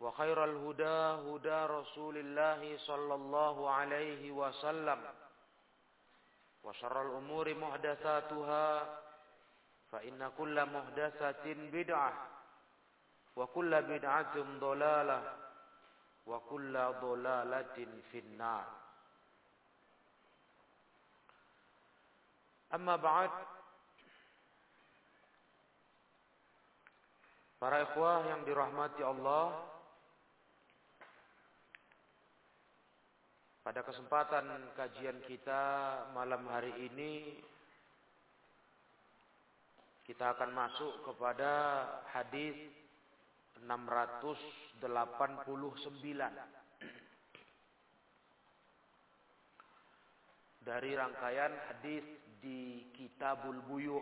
وخير الهدى هدى رسول الله صلى الله عليه وسلم. وشر الأمور محدثاتها فإن كل محدثة بدعة وكل بدعة ضلالة وكل ضلالة في النار. أما بعد Para ikhwah yang dirahmati Allah Pada kesempatan kajian kita malam hari ini Kita akan masuk kepada hadis 689 Dari rangkaian hadis di Kitabul Buyu'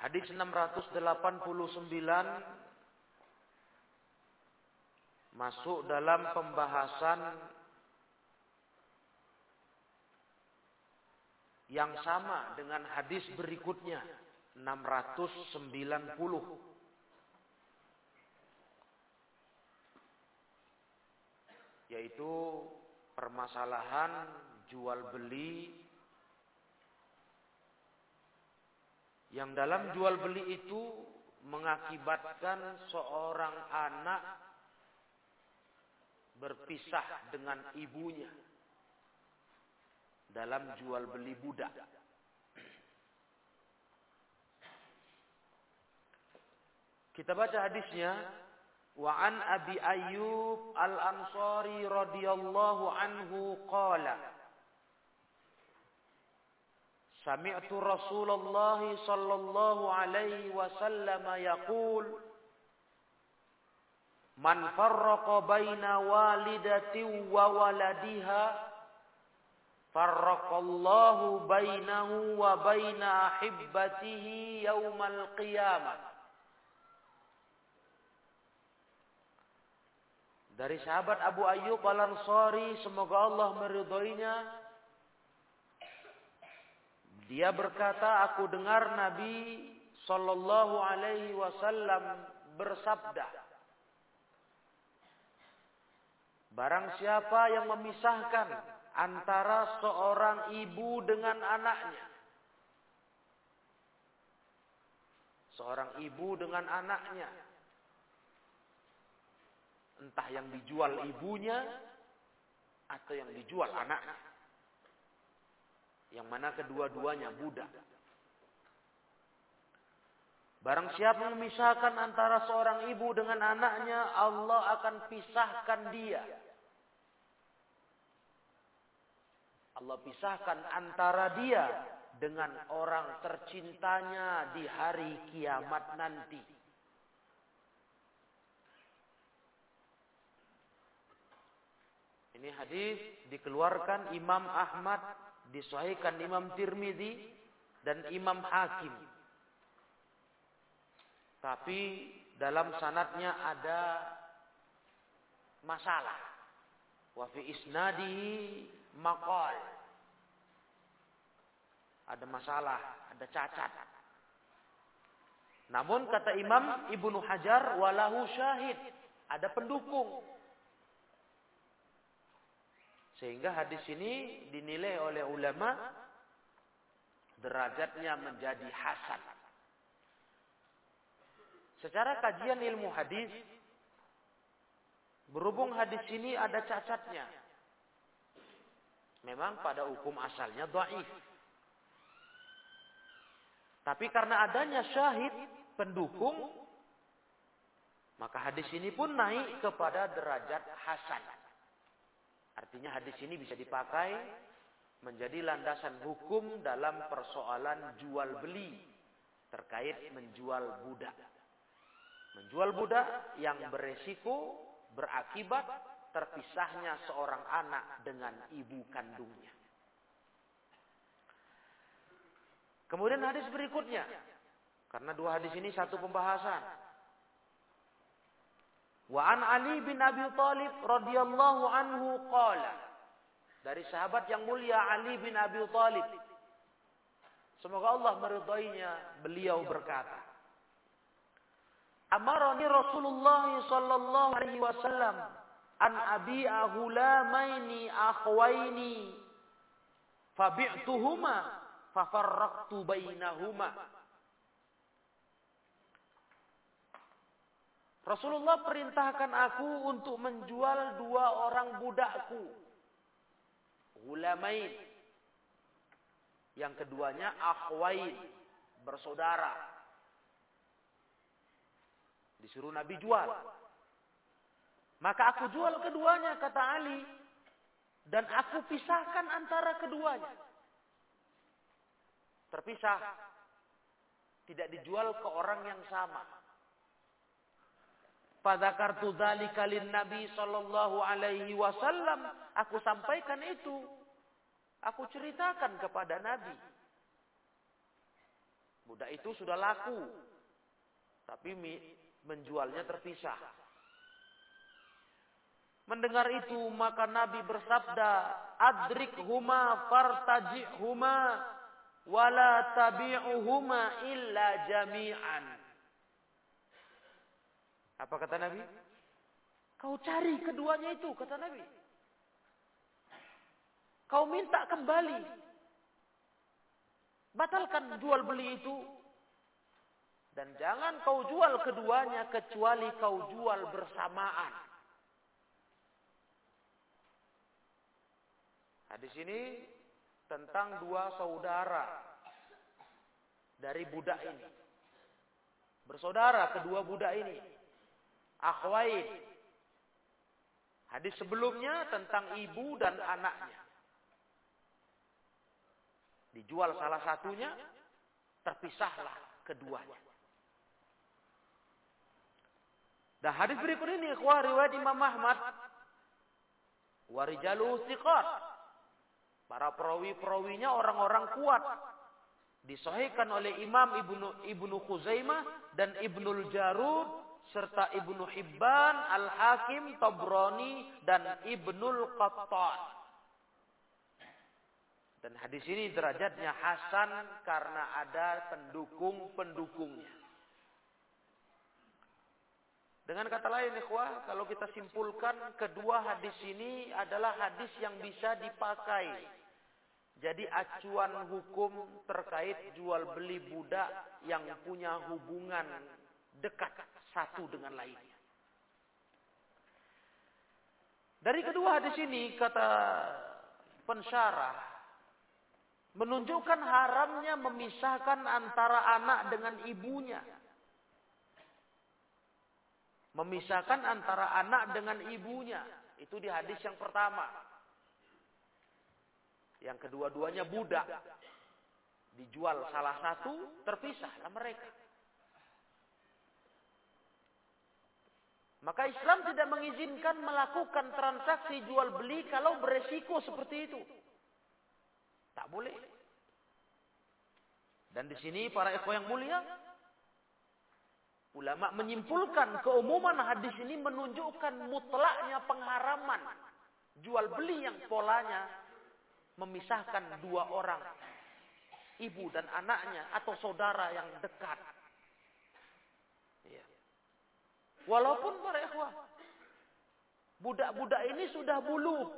Hadis 689 masuk dalam pembahasan yang sama dengan hadis berikutnya 690 yaitu permasalahan jual beli yang dalam jual beli itu mengakibatkan seorang anak berpisah dengan ibunya dalam jual beli budak. Kita baca hadisnya wa an Abi Ayyub Al-Ansari radhiyallahu anhu qala Sami'tu Rasulullah sallallahu alaihi wasallam yaqul Man farraqa baina walidati wa waladiha farraqallahu bainahu wa baina ahibbatihi yaumal qiyamah. Dari sahabat Abu Ayyub Al-Ansari semoga Allah meridhoinya dia berkata aku dengar Nabi sallallahu alaihi wasallam bersabda Barang siapa yang memisahkan antara seorang ibu dengan anaknya, seorang ibu dengan anaknya, entah yang dijual ibunya atau yang dijual anaknya yang mana kedua-duanya budak. Barang siapa memisahkan antara seorang ibu dengan anaknya, Allah akan pisahkan dia. Allah pisahkan antara dia dengan orang tercintanya di hari kiamat nanti. Ini hadis dikeluarkan Imam Ahmad, disahihkan Imam Tirmidzi dan Imam Hakim. Tapi dalam sanatnya ada masalah. Wa fi isnadihi maqal. Ada masalah, ada cacat. Namun kata Imam Ibnu Hajar walahu syahid, ada pendukung. Sehingga hadis ini dinilai oleh ulama derajatnya menjadi hasan. Secara kajian ilmu hadis, berhubung hadis ini ada cacatnya. Memang pada hukum asalnya dhaif. Tapi karena adanya syahid pendukung, maka hadis ini pun naik kepada derajat hasan. Artinya hadis ini bisa dipakai menjadi landasan hukum dalam persoalan jual beli terkait menjual budak. Menjual budak yang beresiko berakibat terpisahnya seorang anak dengan ibu kandungnya. Kemudian hadis berikutnya. Karena dua hadis ini satu pembahasan. Wa an Ali bin Abi Thalib radhiyallahu anhu qala dari sahabat yang mulia Ali bin Abi Thalib semoga Allah meridainya beliau berkata Amarani Rasulullah sallallahu alaihi wasallam an abi'a hulamaini akhwaini fabi'tuhuma fafarraqtu bainahuma Rasulullah perintahkan aku untuk menjual dua orang budakku. Ulamain. Yang keduanya akhwain. Bersaudara. Disuruh Nabi jual. Maka aku jual keduanya, kata Ali. Dan aku pisahkan antara keduanya. Terpisah. Tidak dijual ke orang yang sama. Fadzakartu dzalika lin Nabi sallallahu alaihi wasallam. Aku sampaikan itu. Aku ceritakan kepada Nabi. Budak itu sudah laku. Tapi menjualnya terpisah. Mendengar itu maka Nabi bersabda, "Adrik huma fartaji huma wala tabi'uhuma illa jami'an." Apa kata Nabi? Kau cari keduanya itu, kata Nabi. Kau minta kembali. Batalkan jual beli itu. Dan jangan kau jual keduanya kecuali kau jual bersamaan. Hadis ini tentang dua saudara dari budak ini. Bersaudara kedua budak ini akhwain. Hadis sebelumnya tentang ibu dan anaknya. Dijual salah satunya, terpisahlah keduanya. Dan hadis berikut ini ikhwah riwayat Imam Ahmad warijalu thiqat. Para perawi-perawinya orang-orang kuat. Disahihkan oleh Imam Ibnu Ibnu Khuzaimah dan Ibnul Jarud serta Ibnu Hibban, Al-Hakim, Tabrani dan Ibnul Qattan. Dan hadis ini derajatnya hasan karena ada pendukung-pendukungnya. Dengan kata lain ikhwah, kalau kita simpulkan kedua hadis ini adalah hadis yang bisa dipakai. Jadi acuan hukum terkait jual beli budak yang punya hubungan dekat satu dengan lainnya. Dari kedua hadis ini kata pensyarah menunjukkan haramnya memisahkan antara anak dengan ibunya Memisahkan antara anak dengan ibunya. Itu di hadis yang pertama. Yang kedua-duanya budak. Dijual salah satu, terpisahlah mereka. Maka Islam tidak mengizinkan melakukan transaksi jual beli kalau beresiko seperti itu. Tak boleh. Dan di sini para ikhwan yang mulia, ulama menyimpulkan keumuman hadis ini menunjukkan mutlaknya pengharaman jual beli yang polanya memisahkan dua orang, ibu dan anaknya atau saudara yang dekat. Walaupun para ikhwah, budak-budak ini sudah bulu,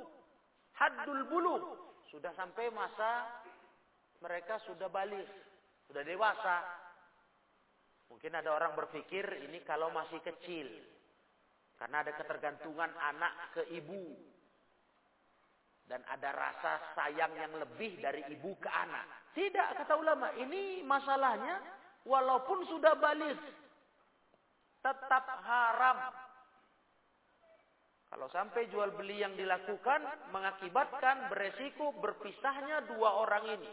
haddul bulu, sudah sampai masa mereka sudah balik, sudah dewasa. Mungkin ada orang berpikir ini kalau masih kecil. Karena ada ketergantungan anak ke ibu. Dan ada rasa sayang yang lebih dari ibu ke anak. Tidak, kata ulama. Ini masalahnya walaupun sudah balik tetap haram. Kalau sampai jual beli yang dilakukan mengakibatkan beresiko berpisahnya dua orang ini.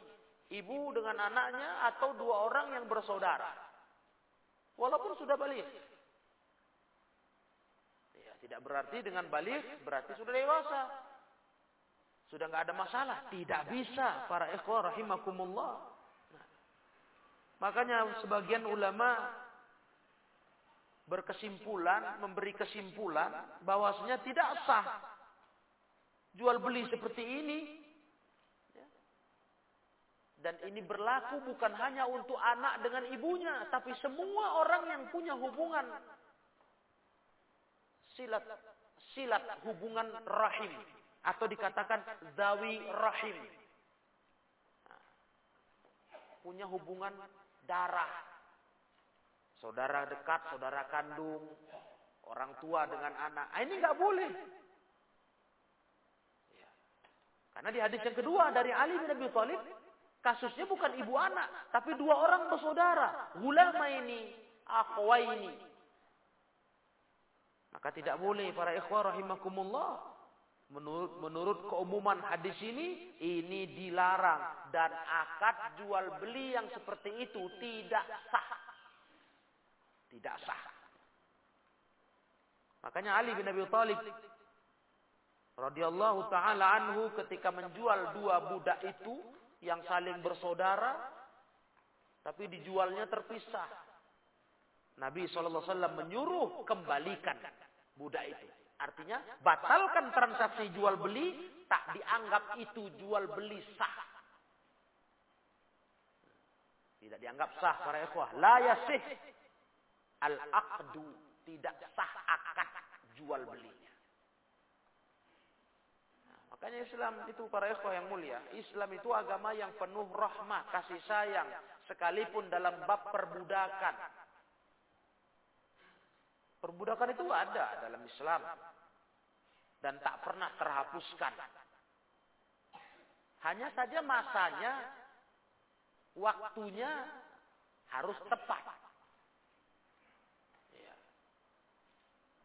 Ibu dengan anaknya atau dua orang yang bersaudara. Walaupun sudah balik. Ya, tidak berarti dengan balik berarti sudah dewasa. Sudah nggak ada masalah. Tidak bisa para ikhwah rahimakumullah. Makanya sebagian ulama berkesimpulan, memberi kesimpulan bahwasanya tidak sah jual beli seperti ini. Dan ini berlaku bukan hanya untuk anak dengan ibunya, tapi semua orang yang punya hubungan silat silat hubungan rahim atau dikatakan zawi rahim. Punya hubungan darah Saudara dekat, saudara kandung, orang tua dengan anak. Ah, ini nggak boleh. Ya. Karena di hadis yang kedua dari Ali bin Abi Thalib, kasusnya bukan ibu anak, tapi dua orang bersaudara. Ulama ini, akhwa ini. Maka tidak boleh para ikhwah rahimakumullah. Menurut, menurut keumuman hadis ini, ini dilarang. Dan akad jual beli yang seperti itu tidak sah. Tidak sah. Makanya Ali bin Abi Thalib radhiyallahu taala anhu ketika menjual dua budak itu yang saling bersaudara tapi dijualnya terpisah. Nabi SAW menyuruh kembalikan budak itu. Artinya batalkan transaksi jual beli tak dianggap itu jual beli sah. Tidak dianggap sah para ikhwah. La yasih al-aqdu tidak sah akad jual belinya. Makanya Islam itu para ikhwah yang mulia, Islam itu agama yang penuh rahmah, kasih sayang sekalipun dalam bab perbudakan. Perbudakan itu ada dalam Islam dan tak pernah terhapuskan. Hanya saja masanya, waktunya harus tepat.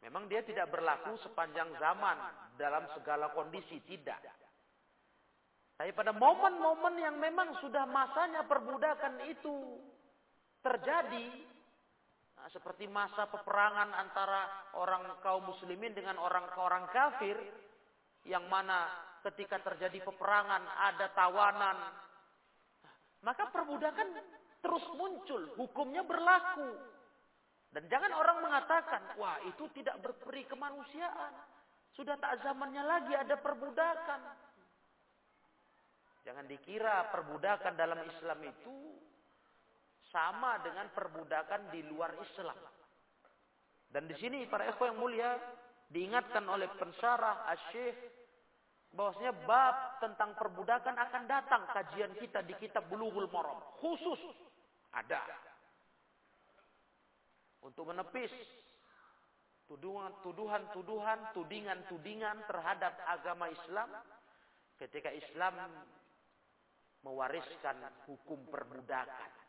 Memang dia tidak berlaku sepanjang zaman dalam segala kondisi, tidak. Tapi pada momen-momen yang memang sudah masanya perbudakan itu terjadi, seperti masa peperangan antara orang kaum muslimin dengan orang orang kafir, yang mana ketika terjadi peperangan ada tawanan, maka perbudakan terus muncul, hukumnya berlaku. Dan jangan orang mengatakan, wah itu tidak berperi kemanusiaan. Sudah tak zamannya lagi ada perbudakan. Jangan dikira perbudakan dalam Islam itu sama dengan perbudakan di luar Islam. Dan di sini para ikhwan yang mulia diingatkan oleh pensyarah Asyik bahwasanya bab tentang perbudakan akan datang kajian kita di kitab Bulughul Maram khusus ada untuk menepis tuduhan-tuduhan, tudingan-tudingan terhadap agama Islam ketika Islam mewariskan hukum perbudakan.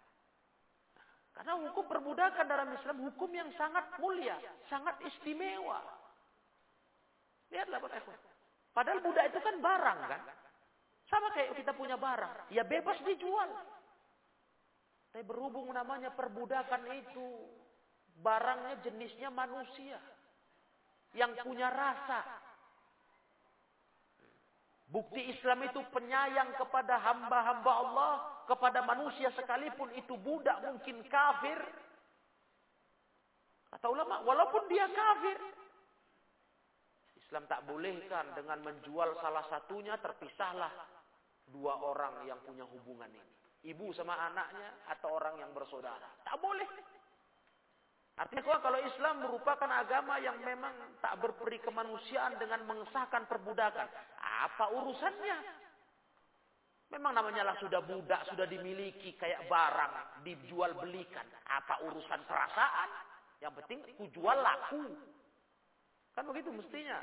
Karena hukum perbudakan dalam Islam hukum yang sangat mulia, sangat istimewa. Lihatlah Pak Eko. Padahal budak itu kan barang kan. Sama kayak kita punya barang. Ya bebas dijual. Tapi berhubung namanya perbudakan itu. Barangnya jenisnya manusia. Yang punya rasa. Bukti Islam itu penyayang kepada hamba-hamba Allah. Kepada manusia sekalipun itu budak mungkin kafir. Kata ulama, walaupun dia kafir. Islam tak bolehkan dengan menjual salah satunya terpisahlah dua orang yang punya hubungan ini. Ibu sama anaknya atau orang yang bersaudara. Tak boleh. Artinya kalau Islam merupakan agama yang memang tak berperi kemanusiaan dengan mengesahkan perbudakan. Apa urusannya? Memang namanya lah sudah budak, sudah dimiliki kayak barang, dijual belikan. Apa urusan perasaan? Yang penting kujual laku. Kan begitu mestinya.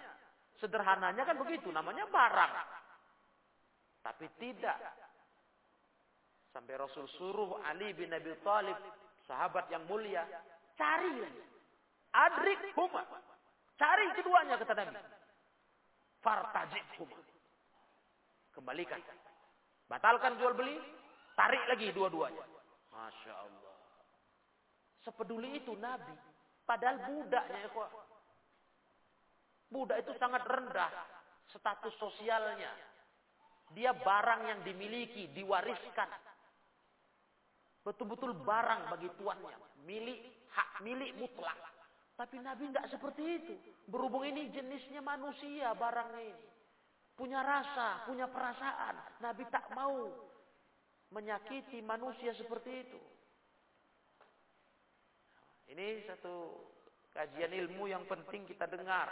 Sederhananya kan begitu, namanya barang. Tapi tidak. Sampai Rasul suruh Ali bin Abi Thalib, sahabat yang mulia, cari Adrik huma. Cari keduanya kata Nabi. Fartajik huma. Kembalikan. Batalkan jual beli, tarik lagi dua-duanya. Masya Allah. Sepeduli itu Nabi. Padahal budaknya ya Budak itu sangat rendah status sosialnya. Dia barang yang dimiliki, diwariskan. Betul-betul barang bagi tuannya. Milik, hak milik mutlak. Tapi Nabi nggak seperti itu. Berhubung ini jenisnya manusia barang ini. Punya rasa, punya perasaan. Nabi tak mau menyakiti manusia seperti itu. Ini satu kajian ilmu yang penting kita dengar.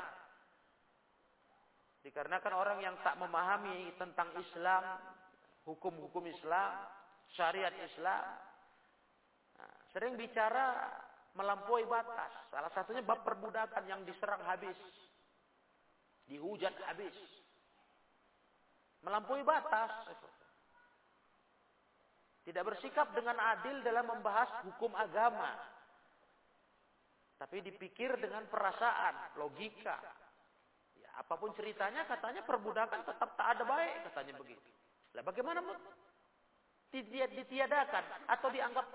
Dikarenakan orang yang tak memahami tentang Islam, hukum-hukum Islam, syariat Islam, sering bicara melampaui batas. Salah satunya bab perbudakan yang diserang habis. Dihujat habis. Melampaui batas. Tidak bersikap dengan adil dalam membahas hukum agama. Tapi dipikir dengan perasaan, logika, Apa pun ceritanya katanya perbudakan tetap tak ada baik katanya begitu. Lah bagaimana ditiadakan atau dianggap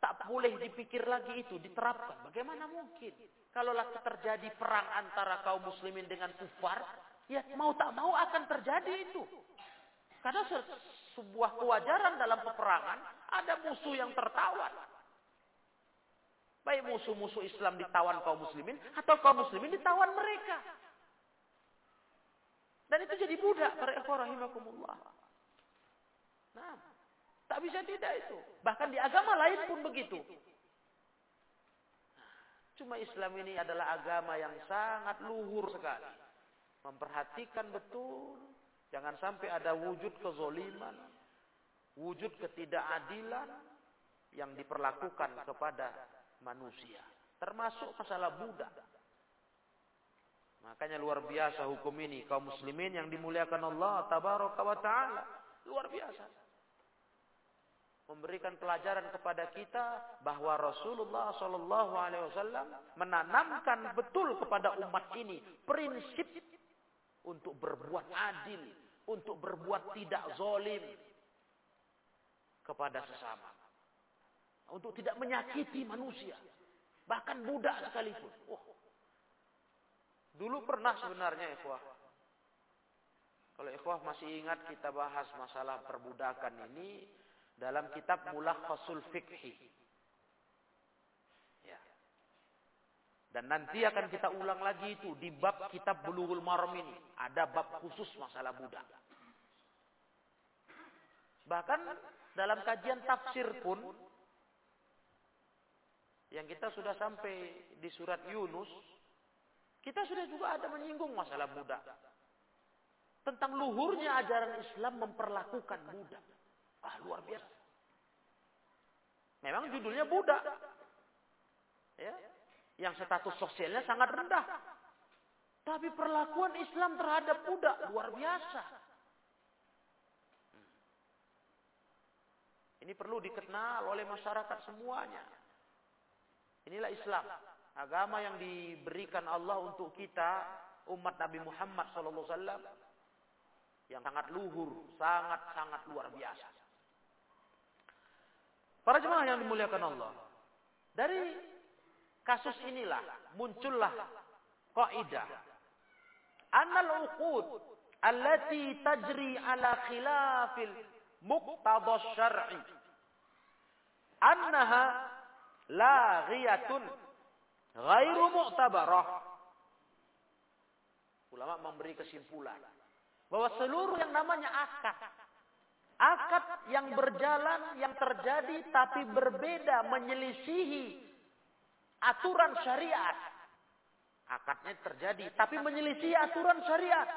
tak boleh dipikir lagi itu diterapkan? Bagaimana mungkin? Kalaulah terjadi perang antara kaum muslimin dengan kufar, ya mau tak mau akan terjadi itu. Karena sebuah kewajaran dalam peperangan ada musuh yang tertawan. Baik musuh-musuh Islam ditawan kaum muslimin atau kaum muslimin ditawan mereka. Dan itu jadi budak para rahimakumullah. Nah, tak bisa tidak itu. Bahkan di agama lain pun begitu. Cuma Islam ini adalah agama yang sangat luhur sekali. Memperhatikan betul. Jangan sampai ada wujud kezoliman. Wujud ketidakadilan. Yang diperlakukan kepada manusia. Termasuk masalah budak. Makanya luar biasa hukum ini kaum muslimin yang dimuliakan Allah tabaraka wa taala. Luar biasa. Memberikan pelajaran kepada kita bahwa Rasulullah wasallam menanamkan betul kepada umat ini prinsip untuk berbuat adil, untuk berbuat tidak zalim kepada sesama. Untuk tidak menyakiti manusia, bahkan budak sekalipun. Oh, Dulu pernah sebenarnya ikhwah. Kalau ikhwah masih ingat kita bahas masalah perbudakan ini dalam kitab Mulakhasul Fiqhi. Ya. Dan nanti akan kita ulang lagi itu di bab kitab Bulughul Maram ini. Ada bab khusus masalah budak. Bahkan dalam kajian tafsir pun yang kita sudah sampai di surat Yunus kita sudah juga ada menyinggung masalah budak. Tentang luhurnya ajaran Islam memperlakukan budak. Ah, luar biasa. Memang judulnya budak. Ya. Yang status sosialnya sangat rendah. Tapi perlakuan Islam terhadap budak luar biasa. Ini perlu dikenal oleh masyarakat semuanya. Inilah Islam, agama yang diberikan Allah untuk kita umat Nabi Muhammad SAW yang sangat luhur, sangat-sangat luar biasa. Para jemaah yang dimuliakan Allah, dari kasus inilah muncullah kaidah. Annal uqud allati tajri ala khilafil muqtada syar'i. Annaha laghiyatun ghairu mu'tabarah. Ulama memberi kesimpulan bahwa seluruh yang namanya akad akad yang berjalan yang terjadi tapi berbeda menyelisihi aturan syariat. Akadnya terjadi tapi menyelisih aturan syariat.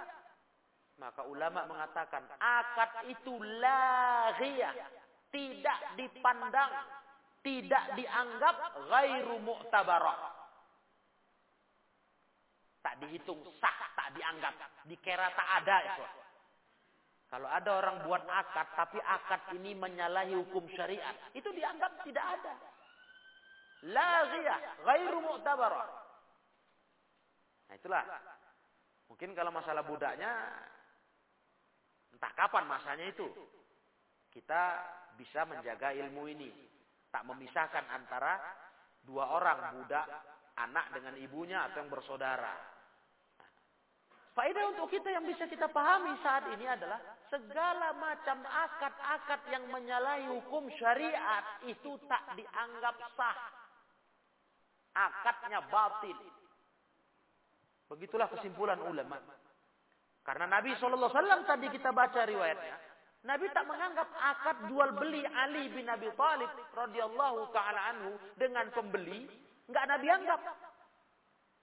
Maka ulama mengatakan akad itu lahiyah tidak dipandang tidak dianggap ghairu mu'tabarah. Tak dihitung sah tak dianggap dikira tak ada itu. Kalau ada orang buat akad tapi akad ini menyalahi hukum syariat itu dianggap tidak ada laghiyah ghairu mu'tabarah Nah itulah. Mungkin kalau masalah budaknya, entah kapan masanya itu. Kita bisa menjaga ilmu ini. Tak memisahkan antara dua orang, budak, anak dengan ibunya atau yang bersaudara. Faedah untuk kita yang bisa kita pahami saat ini adalah segala macam akad-akad yang menyalahi hukum syariat itu tak dianggap sah. Akadnya batil. Begitulah kesimpulan ulama. Karena Nabi SAW tadi kita baca riwayatnya. Nabi tak menganggap akad jual beli Ali bin Abi Thalib radhiyallahu taala anhu dengan pembeli, enggak Nabi anggap.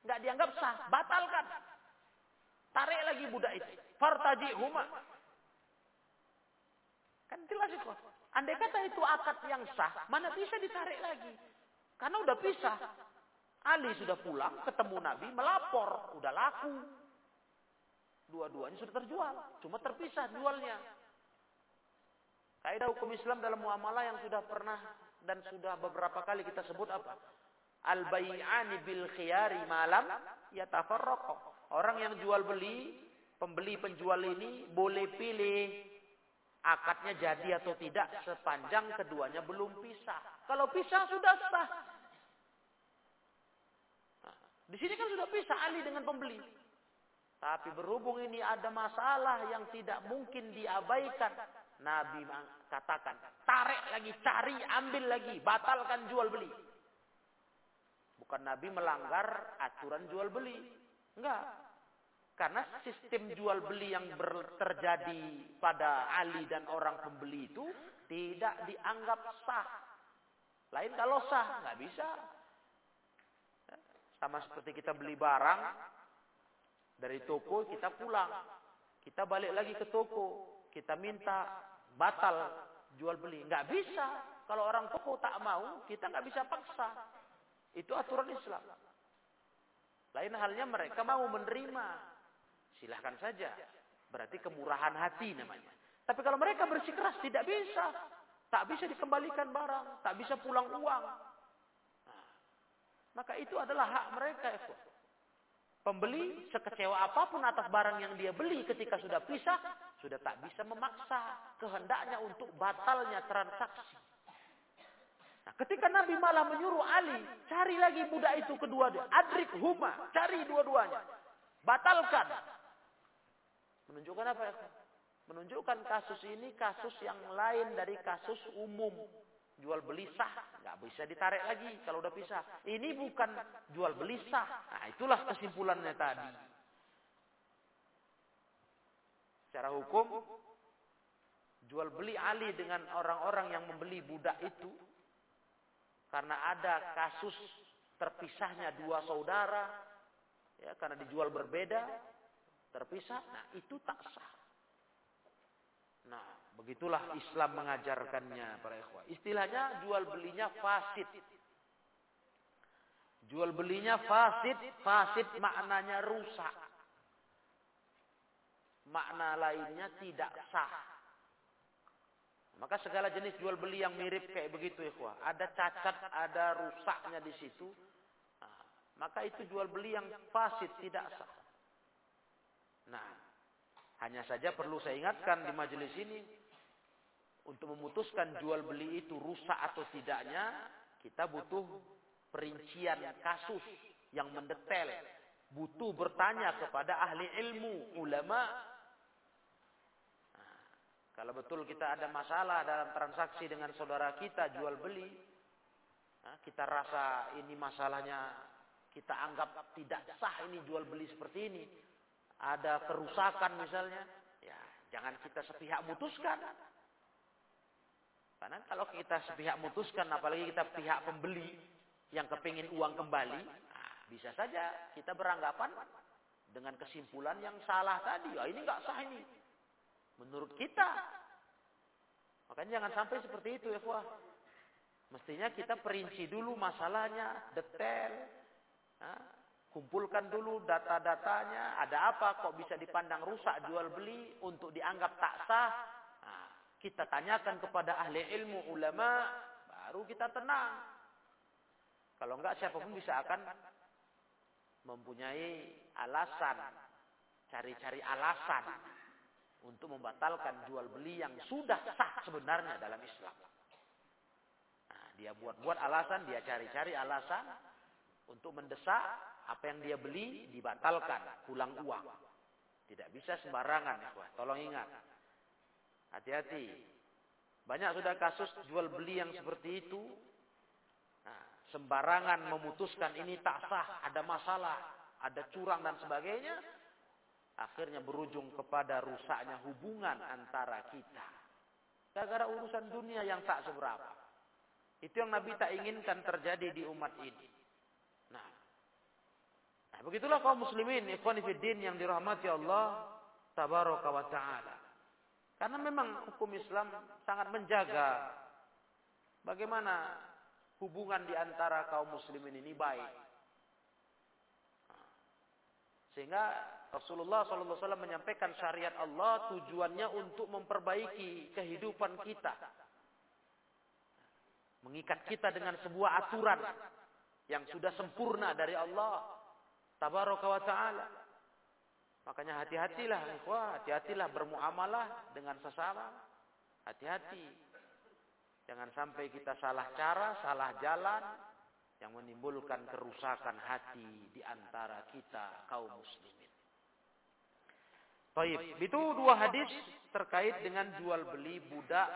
Enggak dianggap sah, batalkan. Tarik lagi budak itu. Fartaji huma. Kan jelas itu. Andai kata itu akad yang sah, mana bisa ditarik lagi? Karena udah pisah. Ali sudah pulang, ketemu Nabi, melapor, udah laku. Dua-duanya sudah terjual, cuma terpisah jualnya. Kaidah hukum Islam dalam muamalah yang sudah pernah dan sudah beberapa kali kita sebut apa? Al-bai'ani bil khiyari malam yatafarraqo. Orang yang jual beli, pembeli penjual ini boleh pilih akadnya jadi atau tidak sepanjang keduanya belum pisah. Kalau pisah sudah sah. Di sini kan sudah bisa Ali dengan pembeli. Tapi berhubung ini ada masalah yang tidak mungkin diabaikan. Nabi katakan, tarik lagi, cari, ambil lagi, batalkan jual beli. Bukan Nabi melanggar aturan jual beli. Enggak. Karena sistem jual beli yang terjadi pada Ali dan orang pembeli itu tidak dianggap sah. Lain kalau sah, nggak bisa. Sama seperti kita beli barang dari toko, kita pulang. Kita balik lagi ke toko, kita minta batal jual beli. Nggak bisa. Kalau orang toko tak mau, kita nggak bisa paksa. Itu aturan Islam. Lain halnya mereka mau menerima. Silahkan saja. Berarti kemurahan hati namanya. Tapi kalau mereka bersikeras tidak bisa. Tak bisa dikembalikan barang. Tak bisa pulang uang. Maka itu adalah hak mereka. Ya. Pembeli sekecewa apa pun atas barang yang dia beli ketika sudah pisah, sudah tak bisa memaksa kehendaknya untuk batalnya transaksi. Nah, ketika Nabi malah menyuruh Ali, cari lagi budak itu kedua dia. Adrik huma, cari dua-duanya. Batalkan. Menunjukkan apa ya? Menunjukkan kasus ini kasus yang lain dari kasus umum jual beli sah, nggak bisa ditarik lagi kalau udah pisah. Ini bukan jual beli sah. Nah, itulah kesimpulannya tadi. Secara hukum, jual beli Ali dengan orang-orang yang membeli budak itu, karena ada kasus terpisahnya dua saudara, ya karena dijual berbeda, terpisah, nah itu tak sah. Nah, Begitulah Islam mengajarkannya para ikhwah. Istilahnya jual belinya fasid. Jual belinya fasid, fasid maknanya rusak. Makna lainnya tidak sah. Maka segala jenis jual beli yang mirip kayak begitu ikhwah. Ada cacat, ada rusaknya di situ. Nah, maka itu jual beli yang fasid, tidak sah. Nah, hanya saja perlu saya ingatkan di majelis ini. Untuk memutuskan jual beli itu rusak atau tidaknya. Kita butuh perincian kasus yang mendetail. Butuh bertanya kepada ahli ilmu, ulama, kalau betul kita ada masalah dalam transaksi dengan saudara kita jual beli, kita rasa ini masalahnya kita anggap tidak sah ini jual beli seperti ini. Ada kerusakan misalnya, ya jangan kita sepihak mutuskan. Karena kalau kita sepihak mutuskan, apalagi kita pihak pembeli yang kepingin uang kembali, nah, bisa saja kita beranggapan dengan kesimpulan yang salah tadi. Ya, ini nggak sah ini. Menurut kita. Makanya jangan sampai seperti itu ya kuah. Mestinya kita perinci dulu masalahnya, detail. Nah, kumpulkan dulu data-datanya. Ada apa kok bisa dipandang rusak jual beli untuk dianggap tak sah. Nah, kita tanyakan kepada ahli ilmu ulama, baru kita tenang. Kalau enggak siapa pun bisa akan mempunyai alasan, cari-cari alasan untuk membatalkan jual beli yang sudah sah sebenarnya dalam Islam. Nah, dia buat-buat alasan, dia cari-cari alasan untuk mendesak apa yang dia beli dibatalkan, pulang uang. Tidak bisa sembarangan ya, Tolong ingat. Hati-hati. Banyak sudah kasus jual beli yang seperti itu. Nah, sembarangan memutuskan ini tak sah, ada masalah, ada curang dan sebagainya akhirnya berujung kepada rusaknya hubungan antara kita. Gara-gara urusan dunia yang tak seberapa. Itu yang Nabi tak inginkan terjadi di umat ini. Nah, begitulah kaum muslimin, ikhwan fiddin yang dirahmati Allah tabaraka wa ta'ala. Karena memang hukum Islam sangat menjaga bagaimana hubungan di antara kaum muslimin ini baik. Sehingga Rasulullah SAW menyampaikan syariat Allah tujuannya untuk memperbaiki kehidupan kita. Mengikat kita dengan sebuah aturan yang sudah sempurna dari Allah. Tabaraka wa ta'ala. Makanya hati-hatilah, hati-hatilah bermuamalah dengan sesama. Hati-hati. Jangan sampai kita salah cara, salah jalan, yang menimbulkan kerusakan hati di antara kita kaum muslimin. Baik, itu dua hadis terkait dengan jual beli budak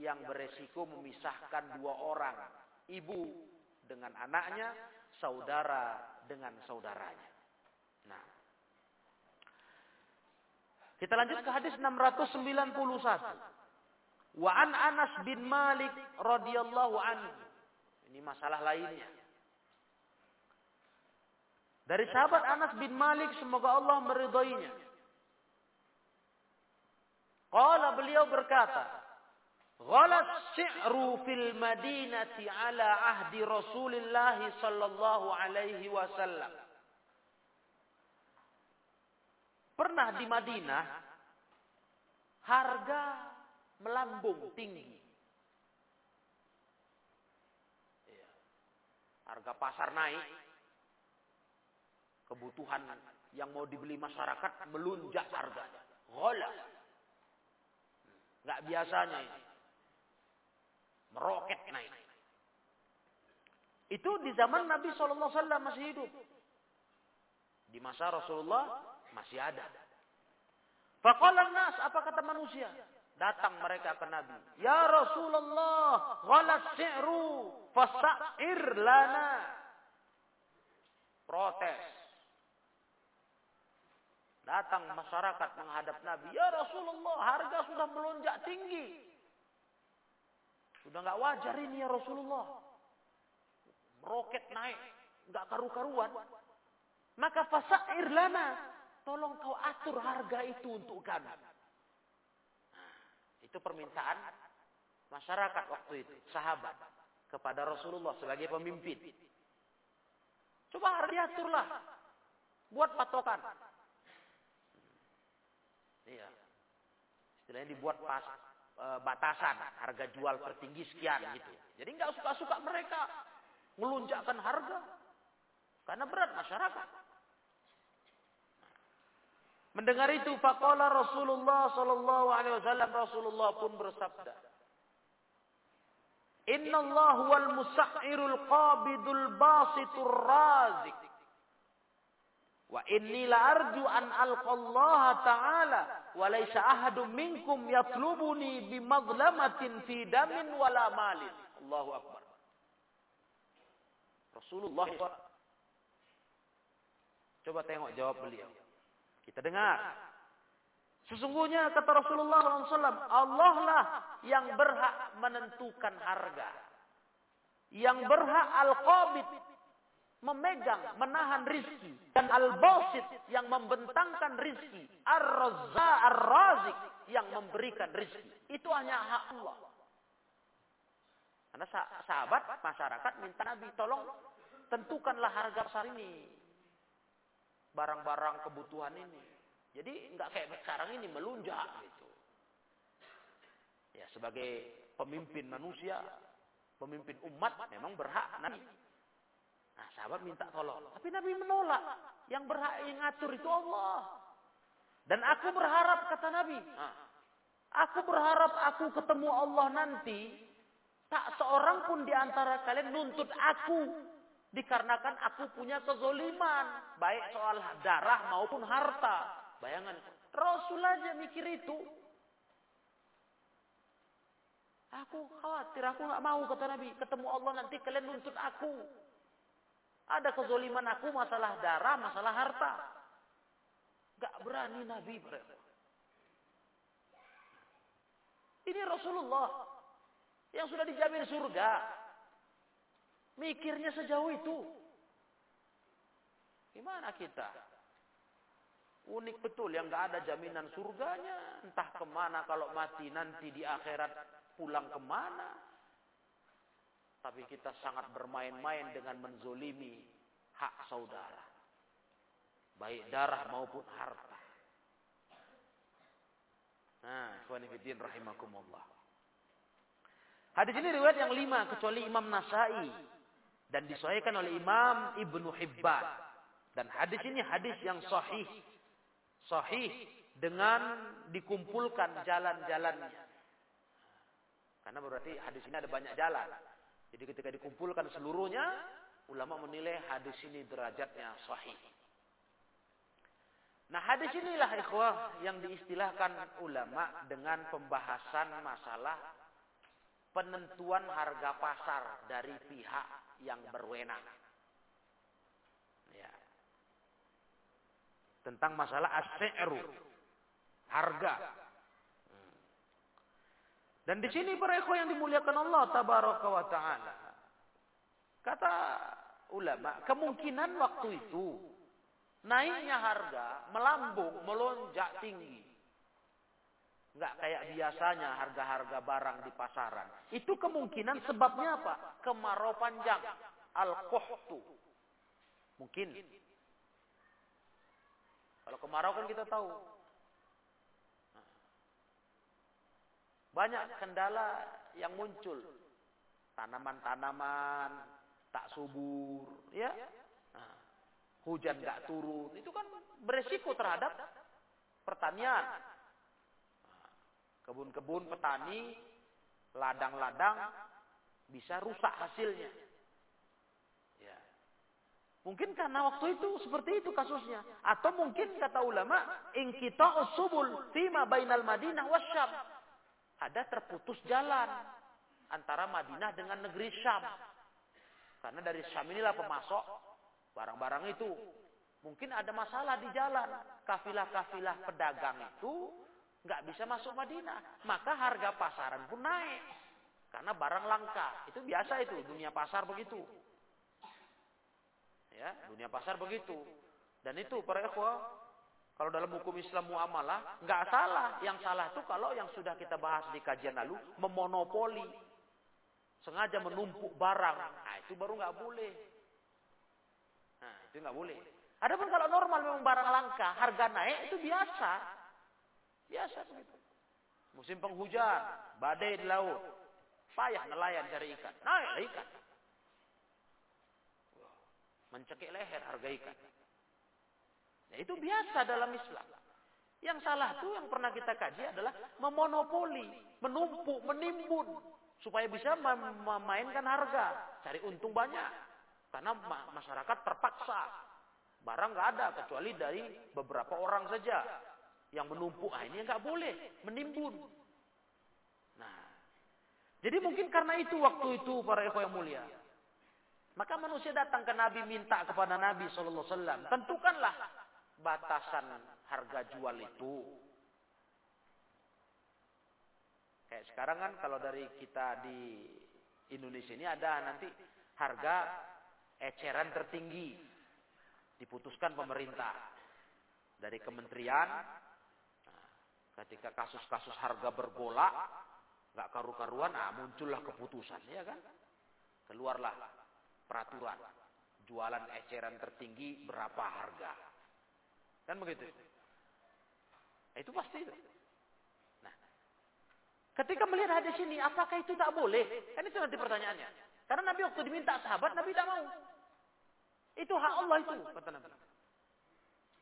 yang beresiko memisahkan dua orang, ibu dengan anaknya, saudara dengan saudaranya. Nah, kita lanjut ke hadis 691. Wa an Anas bin Malik radhiyallahu anhu ini masalah lainnya. Dari sahabat Anas bin Malik semoga Allah meridhoinya. Qala beliau berkata, "Ghalat syi'ru fil Madinati ala ahdi Rasulillah sallallahu alaihi wasallam." Pernah di Madinah harga melambung tinggi. Harga pasar naik. Kebutuhan yang mau dibeli masyarakat melunjak harganya. Ghala. Nggak biasanya ini. Meroket naik. Itu di zaman Nabi SAW masih hidup. Di masa Rasulullah masih ada. Faqala nas, apa kata manusia? Datang mereka ke Nabi. Ya Rasulullah, ghalat si'ru fasa'ir lana. Protes. Datang masyarakat menghadap Nabi. Ya Rasulullah, harga sudah melonjak tinggi. Sudah nggak wajar ini ya Rasulullah. Roket naik. nggak karu-karuan. Maka fasa'ir lana. Tolong kau atur harga itu untuk kami. Itu permintaan masyarakat waktu itu, sahabat kepada Rasulullah sebagai pemimpin. Coba diaturlah, buat patokan. Iya, istilahnya dibuat pas e, batasan harga jual tertinggi sekian gitu. Jadi nggak suka-suka mereka melunjakkan harga karena berat masyarakat. Mendengar itu, faqala Rasulullah sallallahu alaihi wasallam Rasulullah pun bersabda, Inna Allah wal musa'irul qabidul basitur razik. Wa inni la arju an alqallaha ta'ala wa laysa ahadun minkum yatlubuni bimadlamatin fi damin wala malin. Allahu akbar. Rasulullah Coba tengok jawab beliau. Kita dengar. Sesungguhnya kata Rasulullah SAW, Allah lah yang berhak menentukan harga. Yang berhak al-qabid, memegang, menahan rizki. Dan al-basit yang membentangkan rizki. Ar-razza, ar-razik yang memberikan rizki. Itu hanya hak Allah. Karena sahabat, masyarakat minta Nabi, tolong tentukanlah harga besar ini barang-barang kebutuhan ini. Jadi nggak kayak sekarang ini melunjak gitu. Ya sebagai pemimpin manusia, pemimpin umat memang berhak Nabi. Nah sahabat minta tolong, tapi Nabi menolak. Yang berhak yang ngatur itu Allah. Dan aku berharap kata Nabi, nah, aku berharap aku ketemu Allah nanti tak seorang pun di antara kalian nuntut aku Dikarenakan aku punya kezoliman. Baik soal darah maupun harta. Bayangan. Rasul aja mikir itu. Aku khawatir, aku nggak mau kata Nabi. Ketemu Allah nanti kalian nuntut aku. Ada kezoliman aku masalah darah, masalah harta. Gak berani Nabi Ini Rasulullah yang sudah dijamin surga. Mikirnya sejauh itu. Gimana kita? Unik betul yang nggak ada jaminan surganya. Entah ke mana kalau mati nanti di akhirat pulang ke mana. Tapi kita sangat bermain-main dengan menzolimi hak saudara. Baik darah maupun harta. Nah, rahimakumullah. Hadis ini riwayat yang lima kecuali Imam Nasai dan disahihkan oleh Imam Ibnu Hibban. Dan hadis ini hadis yang sahih. Sahih dengan dikumpulkan jalan-jalannya. Karena berarti hadis ini ada banyak jalan. Jadi ketika dikumpulkan seluruhnya, ulama menilai hadis ini derajatnya sahih. Nah hadis inilah ikhwah yang diistilahkan ulama dengan pembahasan masalah penentuan harga pasar dari pihak yang berwenang. Ya. Tentang masalah as-si'ru, harga. Dan di sini para yang dimuliakan Allah tabaraka wa taala. Kata ulama, kemungkinan waktu itu naiknya harga melambung, melonjak tinggi. Enggak kayak biasanya harga-harga barang di pasaran. Itu kemungkinan sebabnya apa? Kemarau panjang. Al-kohtu. Mungkin. Kalau kemarau kan kita tahu. Banyak kendala yang muncul. Tanaman-tanaman tak subur. ya nah, Hujan nggak turun. Itu kan beresiko terhadap pertanian Kebun-kebun petani, ladang-ladang bisa rusak hasilnya. Ya. Mungkin karena waktu itu seperti itu kasusnya. Atau mungkin kata ulama, kita usubul fima bainal Madinah wasyam. Ada terputus jalan antara Madinah dengan negeri Syam. Karena dari Syam inilah pemasok barang-barang itu. Mungkin ada masalah di jalan. Kafilah-kafilah pedagang itu nggak bisa masuk Madinah. Maka harga pasaran pun naik. Karena barang langka. Itu biasa itu, dunia pasar begitu. Ya, dunia pasar begitu. Dan itu para ikhwah, kalau dalam hukum Islam muamalah, nggak salah. Yang salah itu kalau yang sudah kita bahas di kajian lalu, memonopoli. Sengaja menumpuk barang. Nah, itu baru nggak boleh. Nah, itu nggak boleh. Adapun kalau normal memang barang langka, harga naik itu biasa. Biasa begitu. Musim penghujan, badai di laut. Payah nelayan cari ikan. Naik ikan. Mencekik leher harga ikan. Nah, itu biasa dalam Islam. Yang salah tuh yang pernah kita kaji adalah memonopoli, menumpuk, menimbun supaya bisa memainkan harga, cari untung banyak. Karena masyarakat terpaksa barang nggak ada kecuali dari beberapa orang saja yang menumpuk. Ah ini nggak boleh menimbun. Nah, jadi mungkin karena itu waktu itu para ekor yang mulia, maka manusia datang ke Nabi minta kepada Nabi Shallallahu Alaihi Wasallam tentukanlah batasan harga jual itu. Kayak sekarang kan kalau dari kita di Indonesia ini ada nanti harga eceran tertinggi diputuskan pemerintah dari kementerian. Nah, ketika kasus-kasus harga bergolak nggak karu-karuan ah muncullah keputusan ya kan? Keluarlah peraturan jualan eceran tertinggi berapa harga kan begitu itu pasti itu. Nah, ketika melihat hadis ini, apakah itu tak boleh? Kan itu nanti pertanyaannya. Karena Nabi waktu diminta sahabat, Nabi tidak mau. Itu hak Allah itu, kata Nabi.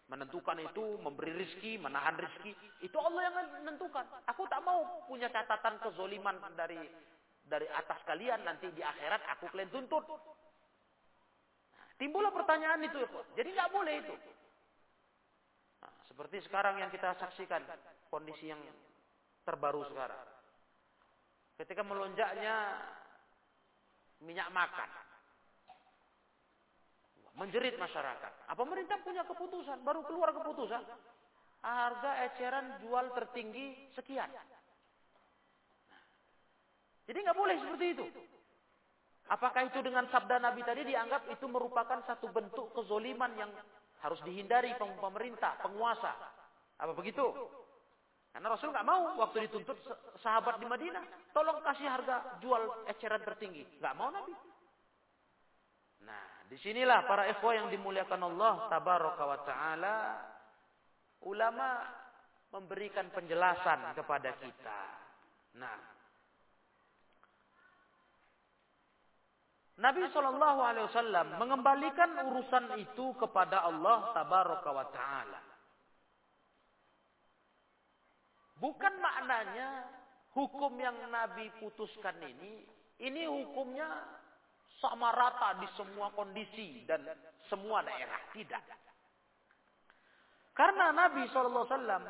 Menentukan itu, memberi rizki, menahan rizki. Itu Allah yang menentukan. Aku tak mau punya catatan kezoliman dari dari atas kalian nanti di akhirat aku kalian tuntut. Nah, timbullah pertanyaan itu. Jadi nggak boleh itu. Seperti sekarang yang kita saksikan kondisi yang terbaru sekarang. Ketika melonjaknya minyak makan. Menjerit masyarakat. Apa pemerintah punya keputusan, baru keluar keputusan. Harga eceran jual tertinggi sekian. jadi nggak boleh seperti itu. Apakah itu dengan sabda Nabi tadi dianggap itu merupakan satu bentuk kezoliman yang harus dihindari pemerintah, penguasa. Apa begitu? Karena Rasul nggak mau waktu dituntut sahabat di Madinah, tolong kasih harga jual eceran tertinggi. Nggak mau Nabi. Nah, di sinilah para ikhwah yang dimuliakan Allah tabaraka wa taala, ulama memberikan penjelasan kepada kita. Nah, Nabi Shallallahu Alaihi Wasallam mengembalikan urusan itu kepada Allah Tabaraka wa Taala. Bukan maknanya hukum yang Nabi putuskan ini, ini hukumnya sama rata di semua kondisi dan semua daerah. Tidak. Karena Nabi Shallallahu Alaihi Wasallam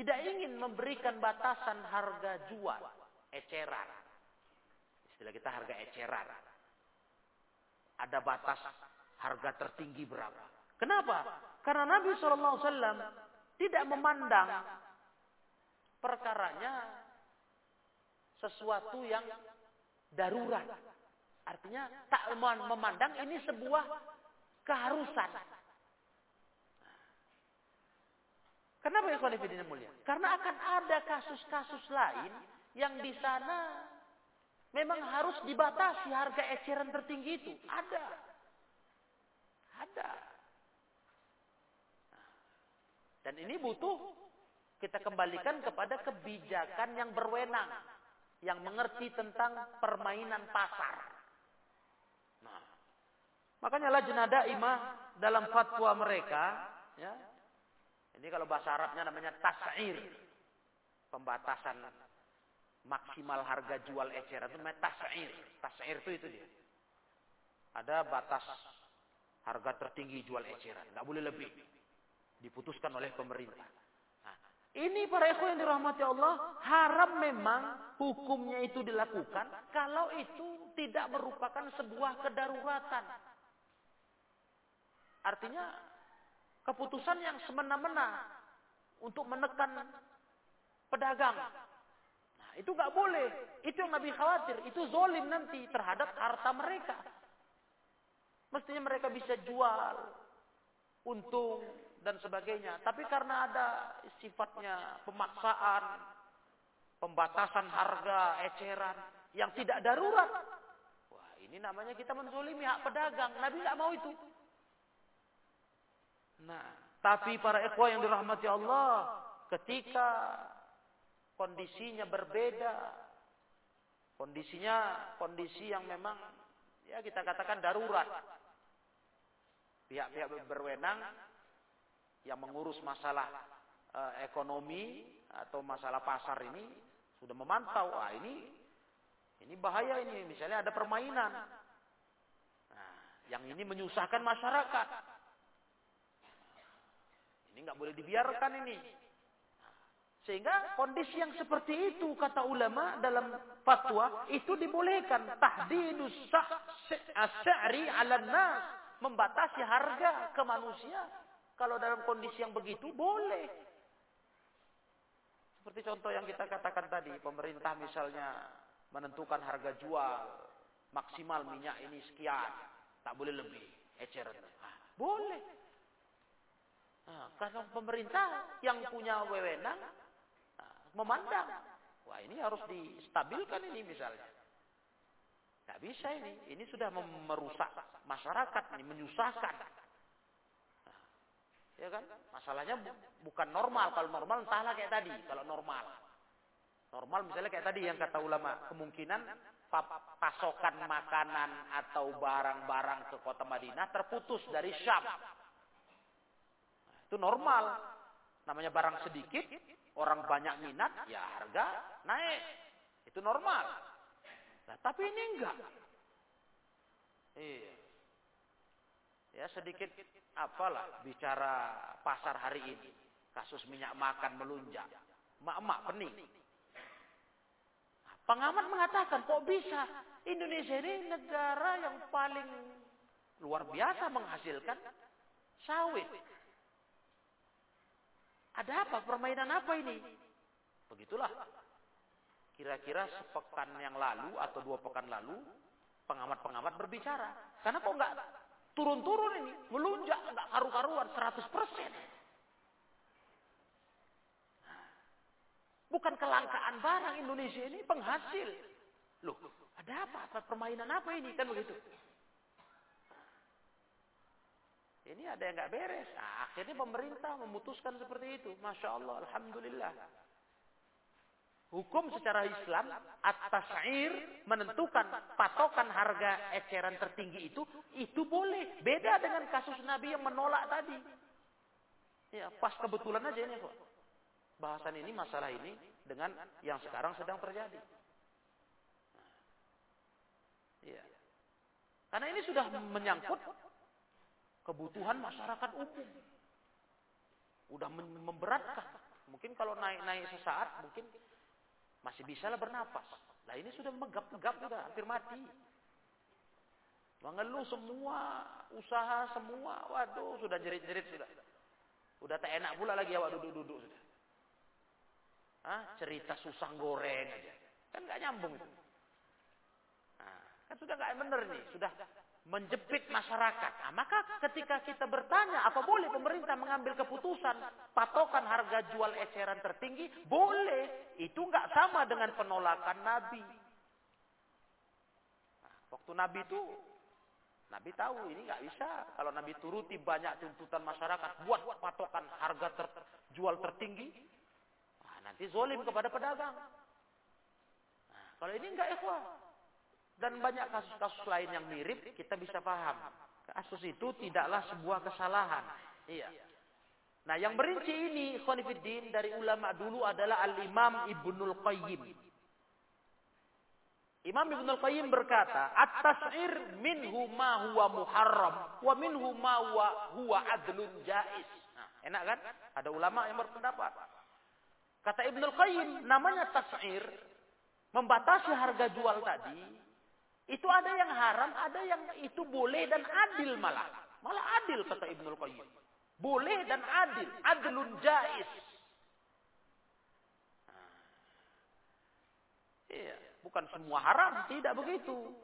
tidak ingin memberikan batasan harga jual eceran Istilah kita harga eceran. Ada batas harga tertinggi berapa. Kenapa? Karena Nabi SAW tidak memandang perkaranya sesuatu yang darurat. Artinya tak memandang ini sebuah keharusan. Kenapa ya mulia? Karena akan ada kasus-kasus lain yang di sana Memang harus dibatasi harga eceran tertinggi itu. Ada. Ada. Dan ini butuh kita kembalikan kepada kebijakan yang berwenang. Yang mengerti tentang permainan pasar. Nah, makanya lajnah daimah dalam fatwa mereka, ya, ini kalau bahasa Arabnya namanya tas'ir, pembatasan maksimal harga jual eceran itu namanya tas'ir. Tas'ir itu itu dia. Ada batas harga tertinggi jual eceran, nggak boleh lebih. Diputuskan oleh pemerintah. Nah, ini para ikhwan yang dirahmati Allah, haram memang hukumnya itu dilakukan kalau itu tidak merupakan sebuah kedaruratan. Artinya keputusan yang semena-mena untuk menekan pedagang itu nggak boleh. Itu yang Nabi khawatir. Itu zolim nanti terhadap harta mereka. Mestinya mereka bisa jual, untung dan sebagainya. Tapi karena ada sifatnya pemaksaan, pembatasan harga, eceran yang tidak darurat. Wah ini namanya kita menzolimi hak pedagang. Nabi nggak mau itu. Nah, tapi para ikhwah yang dirahmati Allah, ketika kondisinya berbeda. Kondisinya kondisi yang memang ya kita katakan darurat. Pihak-pihak berwenang yang mengurus masalah eh, ekonomi atau masalah pasar ini sudah memantau, ah ini ini bahaya ini, misalnya ada permainan. Nah, yang ini menyusahkan masyarakat. Ini nggak boleh dibiarkan ini. Sehingga kondisi yang seperti itu kata ulama dalam fatwa itu dibolehkan tahdidus sya'ri 'ala nas membatasi harga ke manusia kalau dalam kondisi yang begitu boleh. Seperti contoh yang kita katakan tadi, pemerintah misalnya menentukan harga jual maksimal minyak ini sekian, tak boleh lebih, eceran. Ah, boleh. Nah, karena pemerintah yang punya wewenang memandang. Wah ini harus distabilkan ini misalnya. Tidak bisa ini. Ini sudah merusak masyarakat, ini menyusahkan. Nah, ya kan? Masalahnya bukan normal. Kalau normal entahlah kayak tadi. Kalau normal. Normal misalnya kayak tadi yang kata ulama. Kemungkinan pasokan makanan atau barang-barang ke kota Madinah terputus dari Syam. Nah, itu normal. Namanya barang sedikit, orang banyak minat, ya harga naik. Itu normal. Nah, tapi ini enggak. Iya. Ya sedikit apalah bicara pasar hari ini. Kasus minyak makan melunjak. Mak-mak pening. Pengamat mengatakan kok bisa Indonesia ini negara yang paling luar biasa menghasilkan sawit. Ada apa? Permainan apa ini? Begitulah. Kira-kira sepekan yang lalu atau dua pekan lalu, pengamat-pengamat berbicara. Karena kok nggak turun-turun ini, melunjak, nggak karu-karuan, 100 persen. Bukan kelangkaan barang Indonesia ini penghasil. Loh, ada apa? apa permainan apa ini? Kan begitu. Ini ada yang nggak beres. Nah, akhirnya pemerintah memutuskan seperti itu. Masya Allah, Alhamdulillah. Hukum secara Islam, at-tas'ir menentukan patokan harga eceran tertinggi itu, itu boleh. Beda dengan kasus Nabi yang menolak tadi. Ya, pas kebetulan aja ini kok. Bahasan ini, masalah ini, dengan yang sekarang sedang terjadi. Ya. Karena ini sudah menyangkut kebutuhan masyarakat umum. Udah memberatkan. Mungkin kalau naik-naik sesaat mungkin masih bisa lah bernapas. Nah ini sudah megap-megap sudah, hampir mati. Mengeluh semua, usaha semua, waduh sudah jerit-jerit sudah. Udah tak enak pula lagi awak duduk-duduk sudah. Hah? Cerita susah goreng aja. Kan gak nyambung. Nah, kan sudah gak bener nih. Sudah menjepit masyarakat. Nah, maka ketika kita bertanya, apa boleh pemerintah mengambil keputusan patokan harga jual eceran tertinggi? Boleh. Itu nggak sama dengan penolakan Nabi. Nah, waktu Nabi itu, Nabi tahu ini nggak bisa. Kalau Nabi turuti banyak tuntutan masyarakat, buat patokan harga ter, jual tertinggi, nah, nanti zolim kepada pedagang. Nah, kalau ini nggak ikhwah. Dan banyak kasus-kasus lain yang mirip, kita bisa paham. Kasus itu tidaklah sebuah kesalahan. Iya. Nah, yang berinci ini, Khonifuddin, dari ulama dulu adalah Al-Imam Ibnul Qayyim. Imam Ibnul Qayyim berkata, At-tas'ir minhu ma huwa muharram, wa minhu ma huwa, huwa adlun jais. Nah, enak kan? Ada ulama yang berpendapat. Kata Ibnul Qayyim, namanya tas'ir, membatasi harga jual tadi, itu ada yang haram, ada yang itu boleh dan adil malah. Malah adil kata Ibnu Qayyim. Boleh dan adil, adlun jais. Nah. Iya, bukan semua haram, tidak begitu.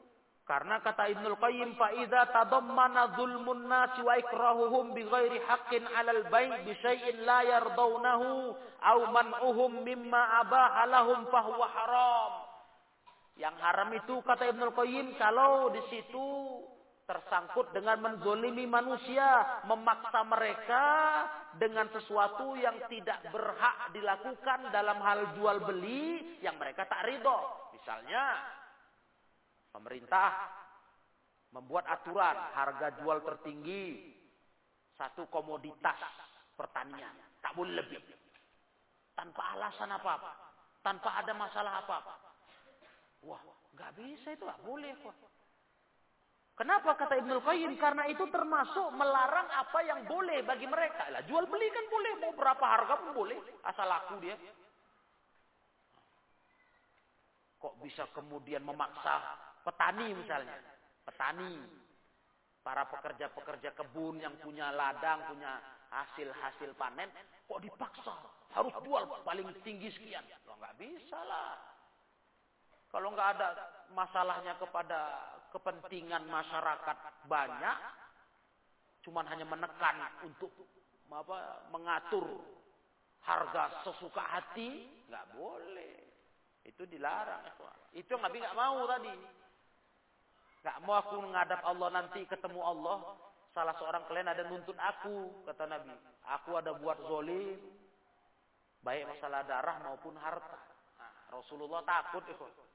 Karena kata Ibnu Qayyim fa idza tadammana zulmun nas wa ikrahuhum bi ghairi haqqin 'alal bay' bi syai'in la yardawnahu aw man'uhum mimma abaha lahum fa haram yang haram itu kata Ibnu Qayyim kalau di situ tersangkut dengan menzolimi manusia, memaksa mereka dengan sesuatu yang tidak berhak dilakukan dalam hal jual beli yang mereka tak ridho. Misalnya, pemerintah membuat aturan harga jual tertinggi satu komoditas pertanian, tak boleh lebih. Tanpa alasan apa-apa, tanpa ada masalah apa-apa. Wah, nggak bisa itu, nggak boleh. Wah. Kenapa kata Ibnu Qayyim? Karena itu termasuk melarang apa yang boleh bagi mereka. Lah, jual beli kan boleh, mau berapa harga pun boleh, asal laku dia. Kok bisa kemudian memaksa petani misalnya? Petani, para pekerja-pekerja kebun yang punya ladang, punya hasil-hasil panen, kok dipaksa harus jual paling tinggi sekian? Loh, nggak bisa lah. Kalau nggak ada masalahnya kepada kepentingan masyarakat banyak, cuman hanya menekan untuk apa mengatur harga sesuka hati, nggak boleh. Itu dilarang. Itu yang Nabi nggak mau tadi. Nggak mau aku menghadap Allah nanti ketemu Allah. Salah seorang kalian ada nuntut aku, kata Nabi. Aku ada buat zolim. Baik masalah darah maupun harta. Nah, Rasulullah takut. Ikhwan.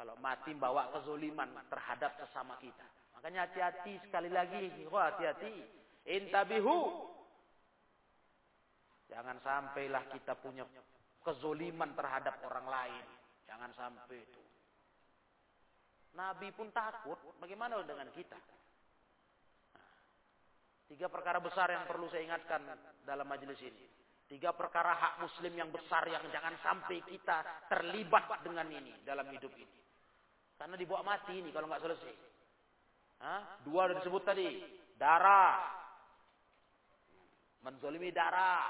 Kalau mati bawa kezoliman terhadap sesama kita. Makanya hati-hati sekali lagi. Hati-hati. Intabihu. Jangan sampailah kita punya kezoliman terhadap orang lain. Jangan sampai itu. Nabi pun takut. Bagaimana dengan kita? Tiga perkara besar yang perlu saya ingatkan dalam majelis ini. Tiga perkara hak muslim yang besar yang jangan sampai kita terlibat dengan ini dalam hidup ini. Karena dibawa mati ini kalau nggak selesai. Hah? Dua sudah disebut tadi. Darah. Menzolimi darah.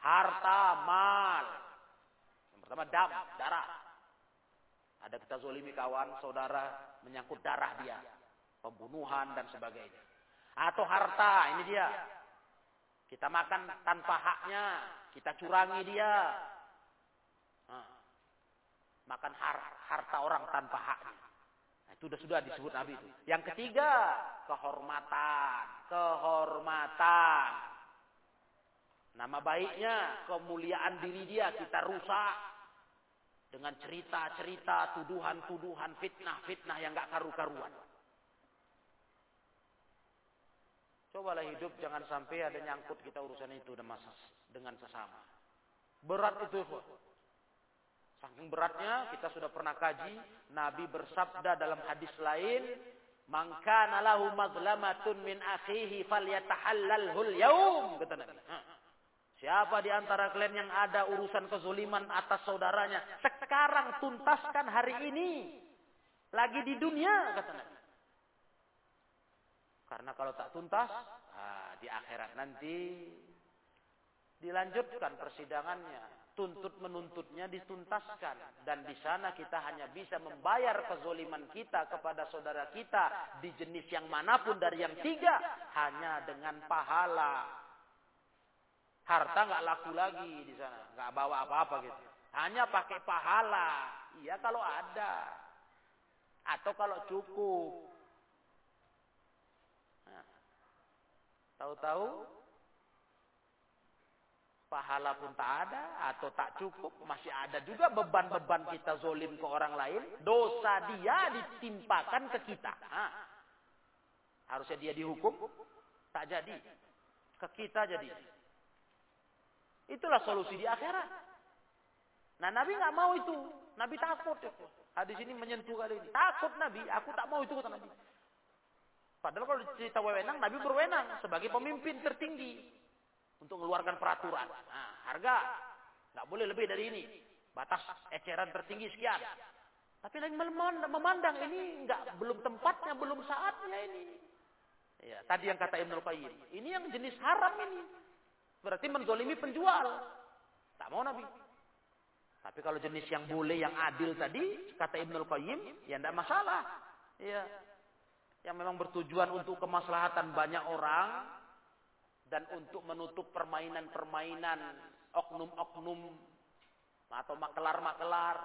Harta, mal. Yang pertama dam, darah. Ada kita zolimi kawan, saudara, menyangkut darah dia. Pembunuhan dan sebagainya. Atau harta, ini dia. Kita makan tanpa haknya. Kita curangi dia. Makan har harta orang tanpa haknya. Nah, itu sudah sudah disebut Nabi itu. Yang ketiga, kehormatan, kehormatan. Nama baiknya, kemuliaan diri dia kita rusak dengan cerita-cerita, tuduhan-tuduhan, fitnah-fitnah yang gak karu-karuan. Cobalah hidup jangan sampai ada nyangkut kita urusan itu dengan sesama. Berat itu. Saking beratnya kita sudah pernah kaji, Nabi bersabda dalam hadis lain, "Man kana lahu mazlamatun min akhihi falyatahallalhul yaum." Kata Nabi. Siapa di antara kalian yang ada urusan kezuliman atas saudaranya, sekarang tuntaskan hari ini. Lagi di dunia, kata Nabi. Karena kalau tak tuntas, ah, di akhirat nanti dilanjutkan persidangannya tuntut menuntutnya dituntaskan. Dan di sana kita hanya bisa membayar kezoliman kita kepada saudara kita di jenis yang mana pun dari yang tiga hanya dengan pahala. Harta nggak laku lagi di sana nggak bawa apa-apa gitu. Hanya pakai pahala. Iya kalau ada. Atau kalau cukup. Nah, tahu-tahu pahala pun tak ada atau tak cukup masih ada juga beban-beban kita zolim ke orang lain dosa dia ditimpakan ke kita. Nah, harusnya dia dihukum tak jadi. Ke kita jadi. Itulah solusi di akhirat. Nah Nabi nggak mau itu. Nabi takut. Hadis ini menyentuh kali ini. Takut Nabi aku tak mau itu kata Nabi. Padahal kalau cerita wewenang Nabi berwenang sebagai pemimpin tertinggi untuk mengeluarkan peraturan. Nah, harga nggak boleh lebih dari ini. Batas eceran tertinggi sekian. Tapi lagi memandang ini nggak belum tempatnya, belum saatnya ini. Ya, tadi yang kata Ibnu Qayyim, ini yang jenis haram ini. Berarti menzolimi penjual. Tak mau Nabi. Tapi kalau jenis yang boleh, yang adil tadi, kata Ibnu Qayyim, ya tidak masalah. Ya, yang memang bertujuan untuk kemaslahatan banyak orang, dan untuk menutup permainan-permainan oknum-oknum atau makelar-makelar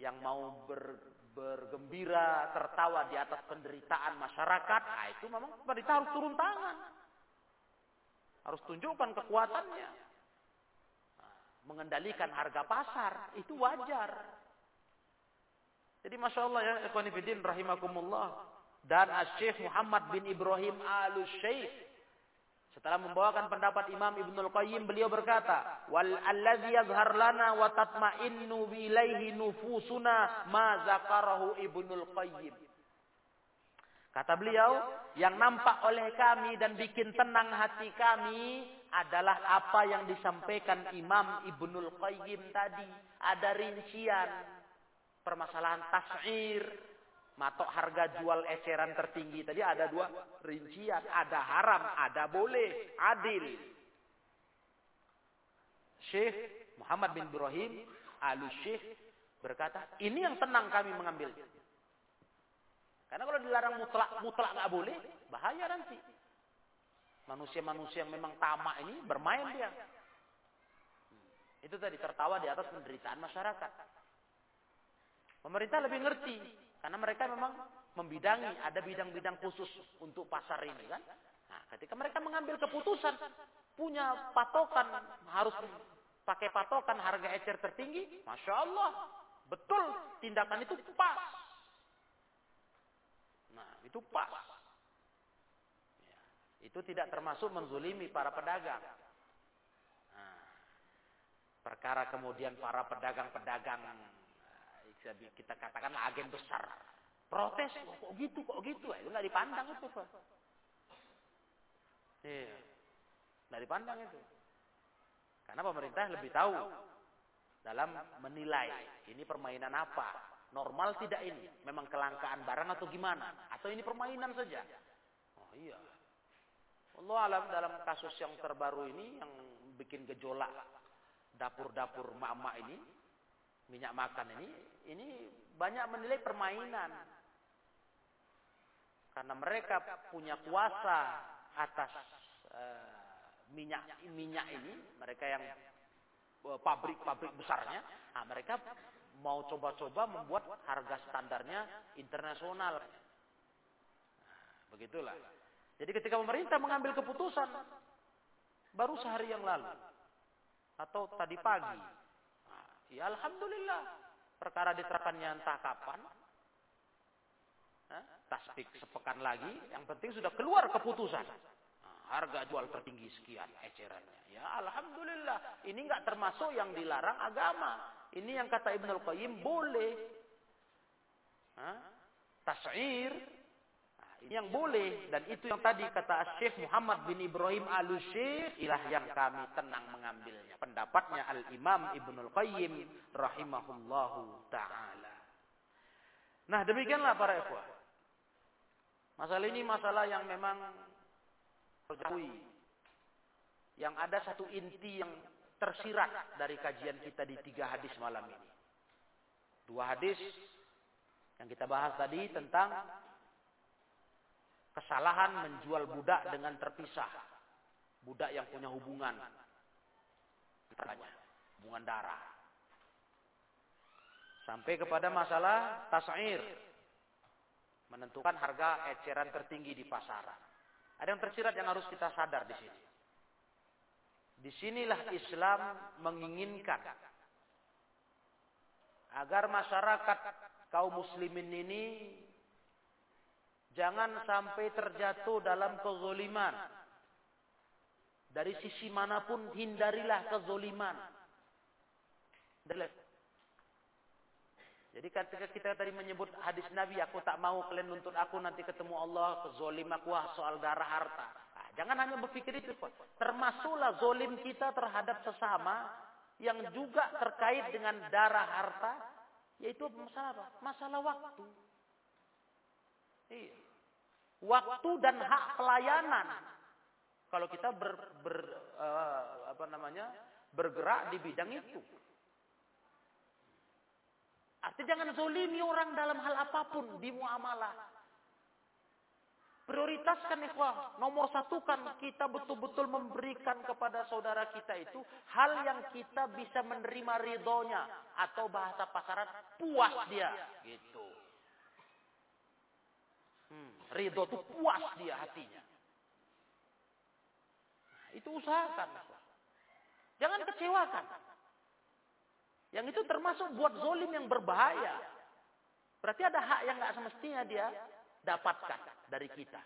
yang mau ber, bergembira, tertawa di atas penderitaan masyarakat, nah itu memang pemerintah harus turun tangan. Harus tunjukkan kekuatannya. Mengendalikan harga pasar, itu wajar. Jadi Masya Allah ya, Ikhwanifidin rahimakumullah. Dan Syekh Muhammad bin Ibrahim al-Syekh setelah membawakan pendapat Imam Ibnul Qayyim, beliau berkata, "Wal alladzi yazhar lana wa tatma'innu ilaihi nufusuna ma zakarahu Ibnul Qayyim." Kata beliau, yang nampak oleh kami dan bikin tenang hati kami adalah apa yang disampaikan Imam Ibnul Qayyim tadi. Ada rincian permasalahan tas'ir, matok harga jual eceran tertinggi tadi ada dua rincian, ada haram, ada boleh, adil. Syekh Muhammad bin Ibrahim Alu Syekh berkata, ini yang tenang kami mengambil. Karena kalau dilarang mutlak, mutlak nggak boleh, bahaya nanti. Manusia-manusia yang memang tamak ini bermain dia. Itu tadi tertawa di atas penderitaan masyarakat. Pemerintah lebih ngerti karena mereka memang membidangi, ada bidang-bidang khusus untuk pasar ini kan. Nah, ketika mereka mengambil keputusan, punya patokan, harus pakai patokan harga ecer tertinggi, Masya Allah, betul tindakan itu pas. Nah, itu pas. Ya, itu tidak termasuk menzulimi para pedagang. Nah, perkara kemudian para pedagang-pedagang kita katakan agen besar. Protes, kok gitu, kok gitu. Itu nggak dipandang itu. Pak. Iya. Nggak dipandang itu. Karena pemerintah lebih tahu dalam menilai ini permainan apa. Normal tidak ini? Memang kelangkaan barang atau gimana? Atau ini permainan saja? Oh iya. Allah alam dalam kasus yang terbaru ini yang bikin gejolak dapur-dapur mak-mak ini minyak makan ini, ini banyak menilai permainan. Karena mereka punya kuasa atas uh, minyak minyak ini, mereka yang eh, pabrik-pabrik besarnya, nah, mereka mau coba-coba membuat harga standarnya internasional. Nah, begitulah. Jadi ketika pemerintah mengambil keputusan baru sehari yang lalu atau tadi pagi Ya Alhamdulillah. Perkara diterapkannya entah kapan. tasbik sepekan lagi. Yang penting sudah keluar keputusan. Nah, harga jual tertinggi sekian ecerannya. Ya Alhamdulillah. Ini nggak termasuk yang dilarang agama. Ini yang kata Ibnul Qayyim boleh. Tas'ir yang boleh dan itu yang tadi kata Syekh Muhammad bin Ibrahim Al-Syekh ilah yang kami tenang mengambilnya. Pendapatnya Al-Imam Ibnul Qayyim rahimahullahu taala. Nah, demikianlah para ikhwah. Masalah ini masalah yang memang terjauhi. Yang ada satu inti yang tersirat dari kajian kita di tiga hadis malam ini. Dua hadis yang kita bahas tadi tentang kesalahan menjual budak dengan terpisah. Budak yang punya hubungan. Hubungan darah. Sampai kepada masalah tas'ir. Menentukan harga eceran tertinggi di pasaran. Ada yang tersirat yang harus kita sadar di sini. Di sinilah Islam menginginkan agar masyarakat kaum muslimin ini Jangan sampai terjatuh dalam kezoliman. Dari sisi mana pun hindarilah kezoliman. Jadi ketika kita tadi menyebut hadis Nabi, aku tak mau kalian nuntut aku nanti ketemu Allah, kezolim aku ah, soal darah harta. Nah, jangan hanya berpikir itu. Termasuklah zolim kita terhadap sesama yang juga terkait dengan darah harta, yaitu masalah apa? Masalah waktu. Waktu dan hak pelayanan. Kalau kita ber, ber uh, apa namanya bergerak di bidang itu. Artinya jangan zolimi orang dalam hal apa pun di muamalah. Prioritaskan ikhwah. Nomor satu kan kita betul-betul memberikan kepada saudara kita itu hal yang kita bisa menerima ridhonya. Atau bahasa pasaran puas dia. Gitu. Hmm, ridho itu puas dia hatinya. Nah, itu usahakan. Jangan kecewakan. Yang itu termasuk buat zolim yang berbahaya. Berarti ada hak yang nggak semestinya dia dapatkan dari kita.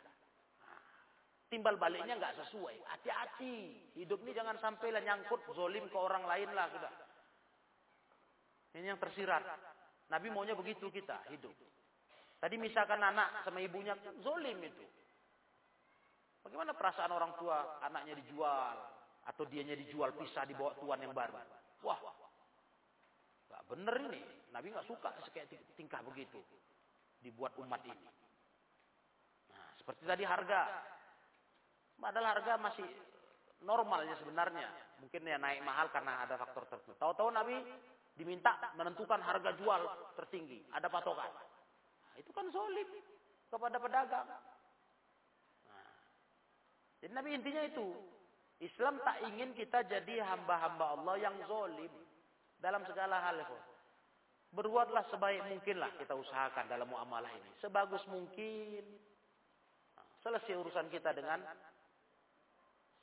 Timbal baliknya nggak sesuai. Hati-hati. Hidup ini jangan sampai lah nyangkut zolim ke orang lain lah sudah. Ini yang tersirat. Nabi maunya begitu kita hidup. Tadi misalkan anak sama ibunya zolim itu. Bagaimana perasaan orang tua anaknya dijual atau dianya dijual pisah dibawa tuan yang baru? Wah, nggak bener ini. Nabi nggak suka kayak tingkah begitu dibuat umat ini. Nah, seperti tadi harga, padahal harga masih normalnya sebenarnya. Mungkin ya naik mahal karena ada faktor tertentu. Tahu-tahu Nabi diminta menentukan harga jual tertinggi, ada patokan. Itu kan zolim kepada pedagang. Nah, jadi Nabi intinya itu, Islam tak ingin kita jadi hamba-hamba Allah yang zolim dalam segala hal. Berbuatlah sebaik mungkinlah kita usahakan dalam muamalah ini. Sebagus mungkin. Selesai urusan kita dengan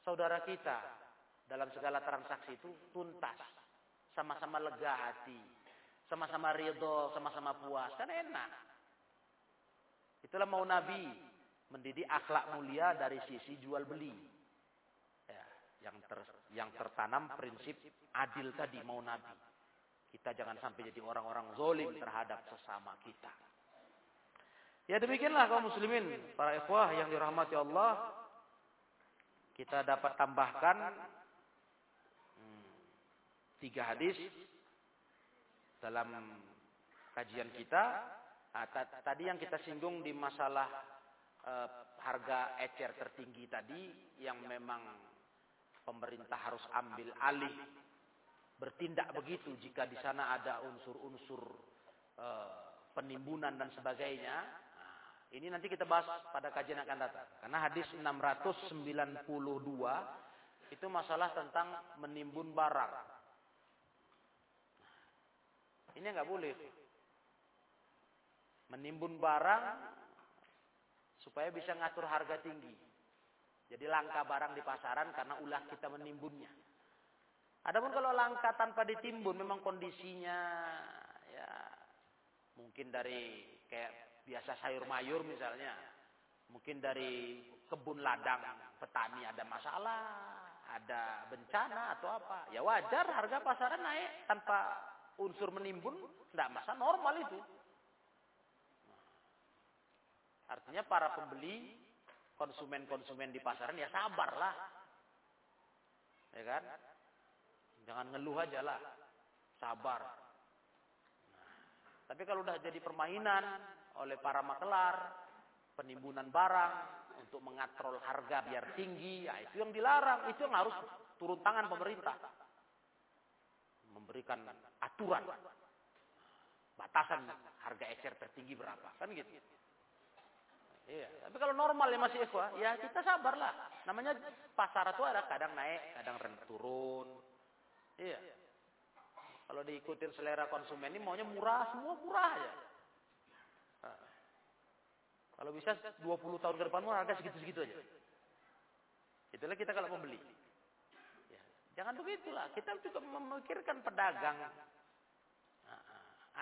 saudara kita dalam segala transaksi itu tuntas sama-sama lega hati, sama-sama ridho, sama-sama puas, kan enak. Itulah mau Nabi mendidik akhlak mulia dari sisi jual beli. Ya, yang ter, yang tertanam prinsip adil tadi mau Nabi. Kita jangan sampai jadi orang-orang zolim terhadap sesama kita. Ya demikianlah kaum muslimin, para ikhwah yang dirahmati Allah. Kita dapat tambahkan tiga hadis dalam kajian kita. Nah, tadi yang kita singgung di masalah eh, harga ecer tertinggi tadi yang memang pemerintah harus ambil alih bertindak begitu jika di sana ada unsur-unsur eh, penimbunan dan sebagainya. Nah, ini nanti kita bahas pada kajian akan datang. Karena hadis 692 itu masalah tentang menimbun barang. Ini nggak boleh. Menimbun barang supaya bisa ngatur harga tinggi. Jadi langka barang di pasaran karena ulah kita menimbunnya. Adapun kalau langka tanpa ditimbun memang kondisinya ya mungkin dari kayak biasa sayur mayur misalnya. Mungkin dari kebun ladang petani ada masalah, ada bencana atau apa. Ya wajar harga pasaran naik tanpa unsur menimbun, tidak masa normal itu. Artinya para pembeli, konsumen-konsumen di pasaran ya sabarlah. Ya kan? Jangan ngeluh aja lah. Sabar. Tapi kalau udah jadi permainan oleh para makelar, penimbunan barang untuk mengatrol harga biar tinggi, ya itu yang dilarang, itu yang harus turun tangan pemerintah memberikan aturan batasan harga ecer tertinggi berapa kan gitu iya. Tapi kalau normal ya masih ikhwah ya kita sabarlah. Namanya pasar itu ada kadang naik kadang turun. Iya. Kalau diikutin selera konsumen ini maunya murah semua murah ya kalau bisa 20 tahun ke depan harga segitu-segitu aja. Itulah kita kalau membeli. Jangan begitulah. Kita juga memikirkan pedagang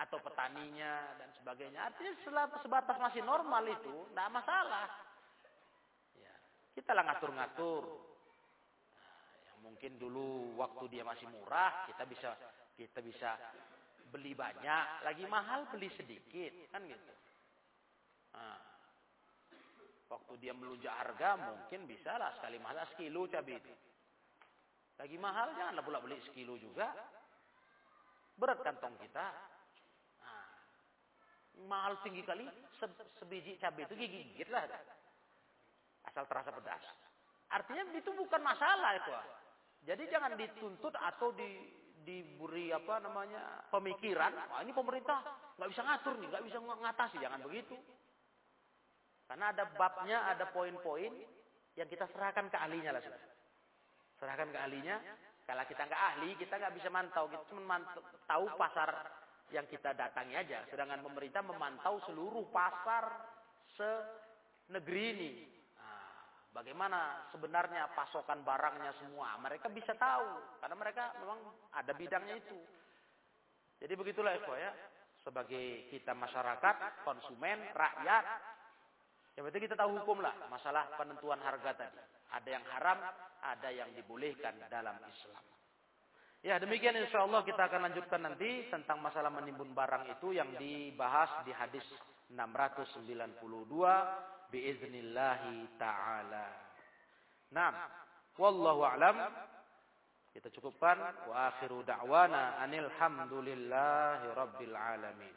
atau petaninya dan sebagainya. Artinya setelah sebatas masih normal itu, tidak masalah. Ya, kita lah ngatur-ngatur. yang mungkin dulu waktu dia masih murah, kita bisa kita bisa beli banyak, lagi mahal beli sedikit, kan gitu. Nah, waktu dia melunjak harga, mungkin bisa lah sekali mahal sekilo cabai itu. Lagi mahal janganlah pula beli sekilo juga. Berat kantong kita. Mahal tinggi kali se sebiji cabai itu gigit lah. Asal terasa pedas. Artinya itu bukan masalah itu. Jadi jangan dituntut atau di diberi apa namanya pemikiran. Wah ini pemerintah nggak bisa ngatur nih, nggak bisa ngatasi. Jangan begitu. Karena ada babnya, ada poin-poin yang kita serahkan ke ahlinya lah sudah. Serahkan ke ahlinya. Kalau kita nggak ahli, kita nggak bisa mantau. Kita cuma mantau, tahu pasar yang kita datangi aja. Sedangkan pemerintah memantau seluruh pasar se negeri ini. Nah, bagaimana sebenarnya pasokan barangnya semua. Mereka bisa tahu. Karena mereka memang ada bidangnya itu. Jadi begitulah Eko ya. Sebagai kita masyarakat, konsumen, rakyat. Yang penting kita tahu hukum lah. Masalah penentuan harga tadi. Ada yang haram, ada yang dibolehkan dalam Islam. Ya demikian insya Allah kita akan lanjutkan nanti tentang masalah menimbun barang itu yang dibahas di hadis 692 biiznillahi taala. Nah, wallahu alam. Kita cukupkan wa akhiru da'wana anil hamdulillahi rabbil alamin.